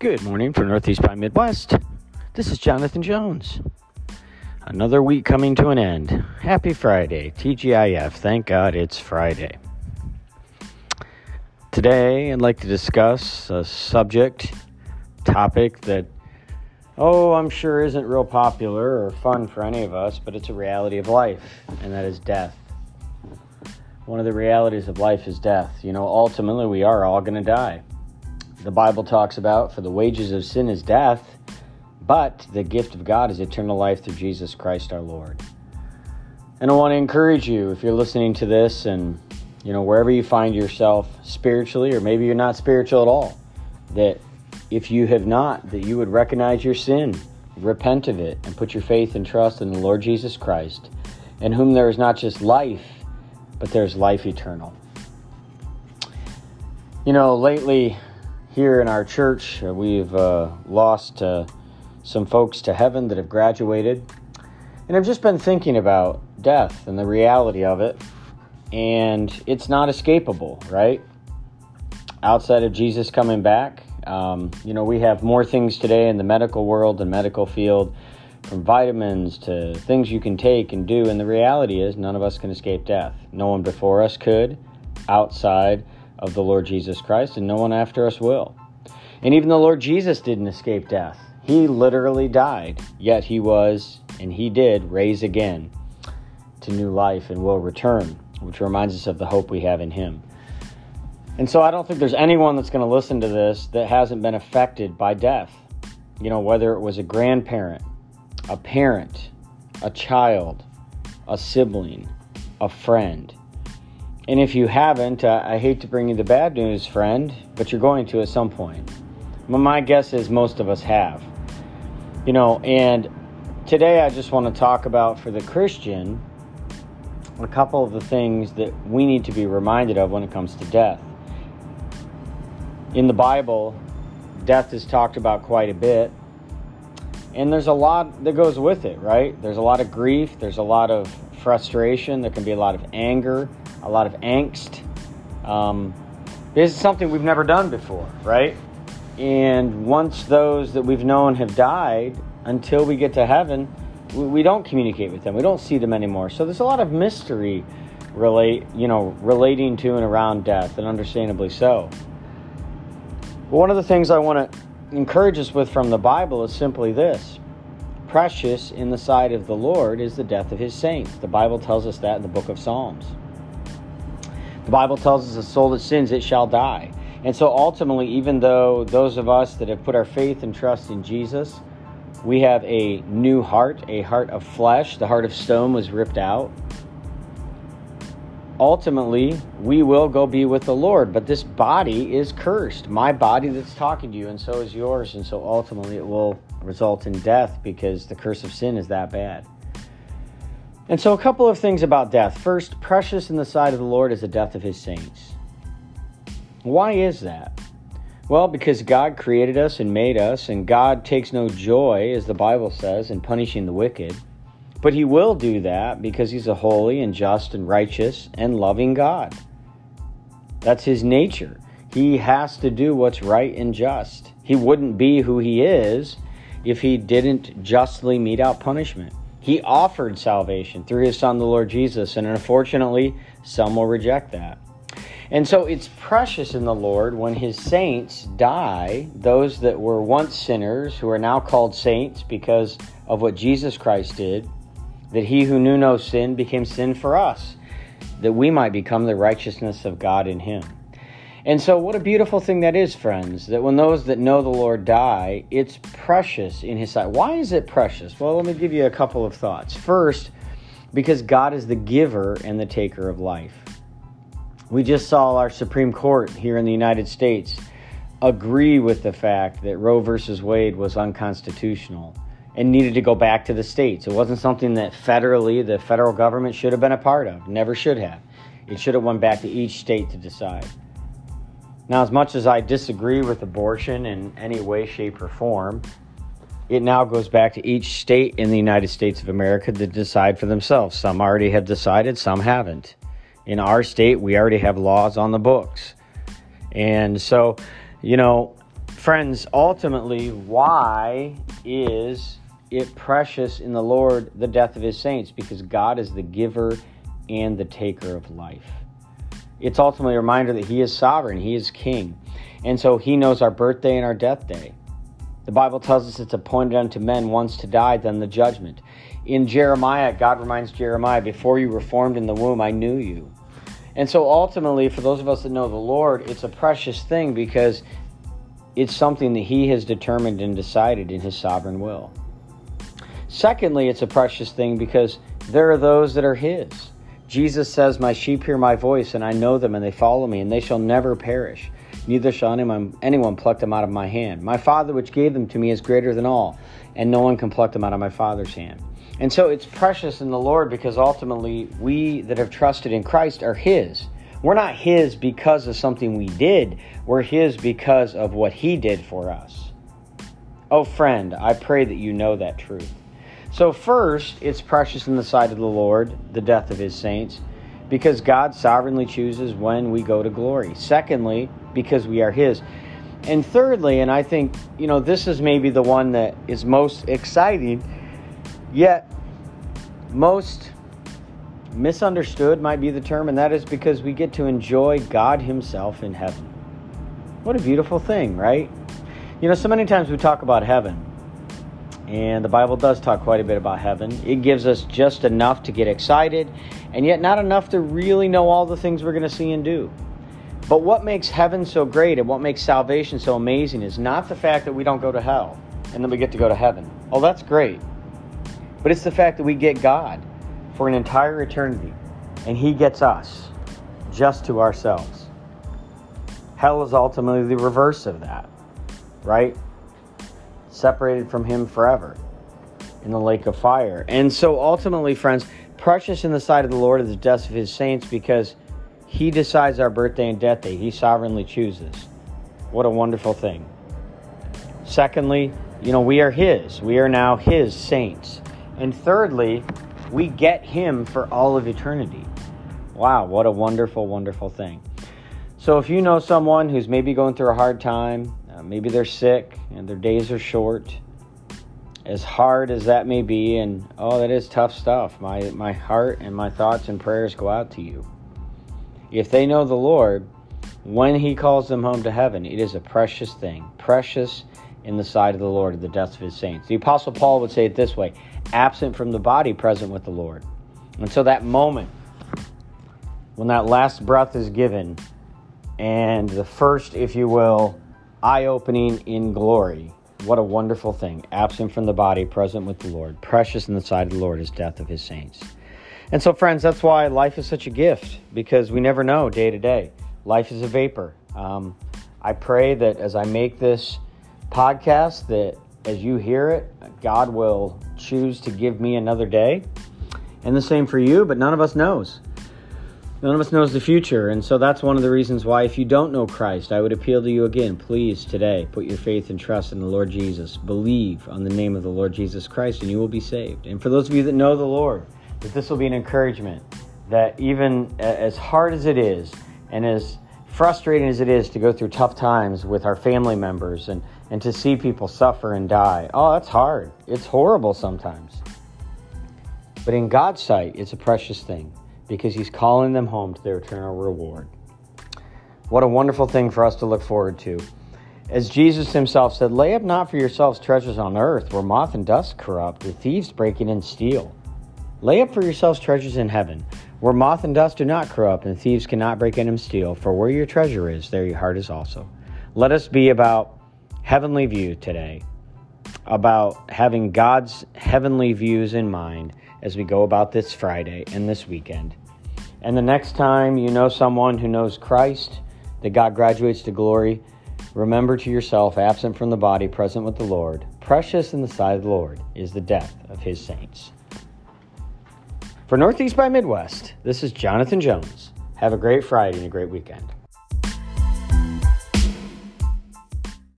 Good morning from Northeast by Midwest. This is Jonathan Jones. Another week coming to an end. Happy Friday, TGIF. Thank God it's Friday. Today, I'd like to discuss a subject, topic that, oh, I'm sure isn't real popular or fun for any of us, but it's a reality of life, and that is death. One of the realities of life is death. You know, ultimately, we are all going to die the Bible talks about for the wages of sin is death, but the gift of God is eternal life through Jesus Christ our Lord. And I want to encourage you if you're listening to this and you know wherever you find yourself spiritually or maybe you're not spiritual at all that if you have not that you would recognize your sin, repent of it and put your faith and trust in the Lord Jesus Christ, in whom there is not just life, but there's life eternal. You know, lately here in our church, uh, we've uh, lost uh, some folks to heaven that have graduated. And I've just been thinking about death and the reality of it. And it's not escapable, right? Outside of Jesus coming back, um, you know, we have more things today in the medical world and medical field, from vitamins to things you can take and do. And the reality is, none of us can escape death. No one before us could, outside of the Lord Jesus Christ, and no one after us will. And even the Lord Jesus didn't escape death. He literally died, yet he was, and he did, raise again to new life and will return, which reminds us of the hope we have in him. And so I don't think there's anyone that's going to listen to this that hasn't been affected by death. You know, whether it was a grandparent, a parent, a child, a sibling, a friend. And if you haven't, uh, I hate to bring you the bad news, friend, but you're going to at some point. Well, my guess is most of us have. You know, and today I just want to talk about for the Christian a couple of the things that we need to be reminded of when it comes to death. In the Bible, death is talked about quite a bit. And there's a lot that goes with it, right? There's a lot of grief, there's a lot of frustration, there can be a lot of anger, a lot of angst. Um, this is something we've never done before, right? And once those that we've known have died, until we get to heaven, we, we don't communicate with them. We don't see them anymore. So there's a lot of mystery relate, you know, relating to and around death, and understandably so. But one of the things I want to encourage us with from the Bible is simply this precious in the sight of the Lord is the death of his saints. The Bible tells us that in the book of Psalms. The Bible tells us the soul that sins, it shall die. And so ultimately, even though those of us that have put our faith and trust in Jesus, we have a new heart, a heart of flesh, the heart of stone was ripped out. Ultimately, we will go be with the Lord, but this body is cursed. My body that's talking to you, and so is yours. And so ultimately, it will result in death because the curse of sin is that bad. And so, a couple of things about death. First, precious in the sight of the Lord is the death of his saints. Why is that? Well, because God created us and made us, and God takes no joy, as the Bible says, in punishing the wicked. But he will do that because he's a holy and just and righteous and loving God. That's his nature. He has to do what's right and just. He wouldn't be who he is if he didn't justly mete out punishment. He offered salvation through his son, the Lord Jesus, and unfortunately, some will reject that. And so it's precious in the Lord when his saints die, those that were once sinners who are now called saints because of what Jesus Christ did, that he who knew no sin became sin for us, that we might become the righteousness of God in him. And so, what a beautiful thing that is, friends, that when those that know the Lord die, it's precious in His sight. Why is it precious? Well, let me give you a couple of thoughts. First, because God is the giver and the taker of life. We just saw our Supreme Court here in the United States agree with the fact that Roe versus Wade was unconstitutional and needed to go back to the states. It wasn't something that federally the federal government should have been a part of, never should have. It should have went back to each state to decide. Now, as much as I disagree with abortion in any way, shape, or form, it now goes back to each state in the United States of America to decide for themselves. Some already have decided, some haven't. In our state, we already have laws on the books. And so, you know, Friends, ultimately, why is it precious in the Lord the death of his saints? Because God is the giver and the taker of life. It's ultimately a reminder that he is sovereign, he is king. And so he knows our birthday and our death day. The Bible tells us it's appointed unto men once to die, then the judgment. In Jeremiah, God reminds Jeremiah, Before you were formed in the womb, I knew you. And so ultimately, for those of us that know the Lord, it's a precious thing because it's something that He has determined and decided in His sovereign will. Secondly, it's a precious thing because there are those that are His. Jesus says, My sheep hear my voice, and I know them, and they follow me, and they shall never perish neither shall anyone, anyone pluck them out of my hand. My Father, which gave them to me, is greater than all, and no one can pluck them out of my Father's hand. And so it's precious in the Lord because ultimately we that have trusted in Christ are His. We're not His because of something we did, we're His because of what He did for us. Oh, friend, I pray that you know that truth. So, first, it's precious in the sight of the Lord, the death of His saints because God sovereignly chooses when we go to glory. Secondly, because we are His. And thirdly, and I think, you know, this is maybe the one that is most exciting, yet most misunderstood might be the term, and that is because we get to enjoy God Himself in heaven. What a beautiful thing, right? You know, so many times we talk about heaven, and the Bible does talk quite a bit about heaven. It gives us just enough to get excited, and yet not enough to really know all the things we're going to see and do. But what makes heaven so great and what makes salvation so amazing is not the fact that we don't go to hell and then we get to go to heaven. Oh, that's great. But it's the fact that we get God for an entire eternity and He gets us just to ourselves. Hell is ultimately the reverse of that, right? Separated from him forever in the lake of fire. And so ultimately, friends, precious in the sight of the Lord is the death of his saints because he decides our birthday and death day. He sovereignly chooses. What a wonderful thing. Secondly, you know, we are his. We are now his saints. And thirdly, we get him for all of eternity. Wow, what a wonderful, wonderful thing. So if you know someone who's maybe going through a hard time, uh, maybe they're sick and their days are short. As hard as that may be, and oh, that is tough stuff. My my heart and my thoughts and prayers go out to you. If they know the Lord, when He calls them home to heaven, it is a precious thing, precious in the sight of the Lord of the death of His saints. The Apostle Paul would say it this way: absent from the body, present with the Lord. So that moment when that last breath is given, and the first, if you will, eye opening in glory. What a wonderful thing. Absent from the body, present with the Lord. Precious in the sight of the Lord is death of his saints. And so, friends, that's why life is such a gift because we never know day to day. Life is a vapor. Um, I pray that as I make this podcast, that as you hear it, God will choose to give me another day. And the same for you, but none of us knows. None of us knows the future, and so that's one of the reasons why, if you don't know Christ, I would appeal to you again. Please, today, put your faith and trust in the Lord Jesus. Believe on the name of the Lord Jesus Christ, and you will be saved. And for those of you that know the Lord, that this will be an encouragement that even as hard as it is, and as frustrating as it is to go through tough times with our family members and, and to see people suffer and die, oh, that's hard. It's horrible sometimes. But in God's sight, it's a precious thing because He's calling them home to their eternal reward. What a wonderful thing for us to look forward to. As Jesus himself said, Lay up not for yourselves treasures on earth where moth and dust corrupt, where thieves break in and steal. Lay up for yourselves treasures in heaven, where moth and dust do not corrupt, and thieves cannot break in and steal. For where your treasure is, there your heart is also. Let us be about heavenly view today, about having God's heavenly views in mind as we go about this Friday and this weekend. And the next time you know someone who knows Christ, that God graduates to glory, remember to yourself, absent from the body, present with the Lord, precious in the sight of the Lord is the death of his saints. For Northeast by Midwest, this is Jonathan Jones. Have a great Friday and a great weekend.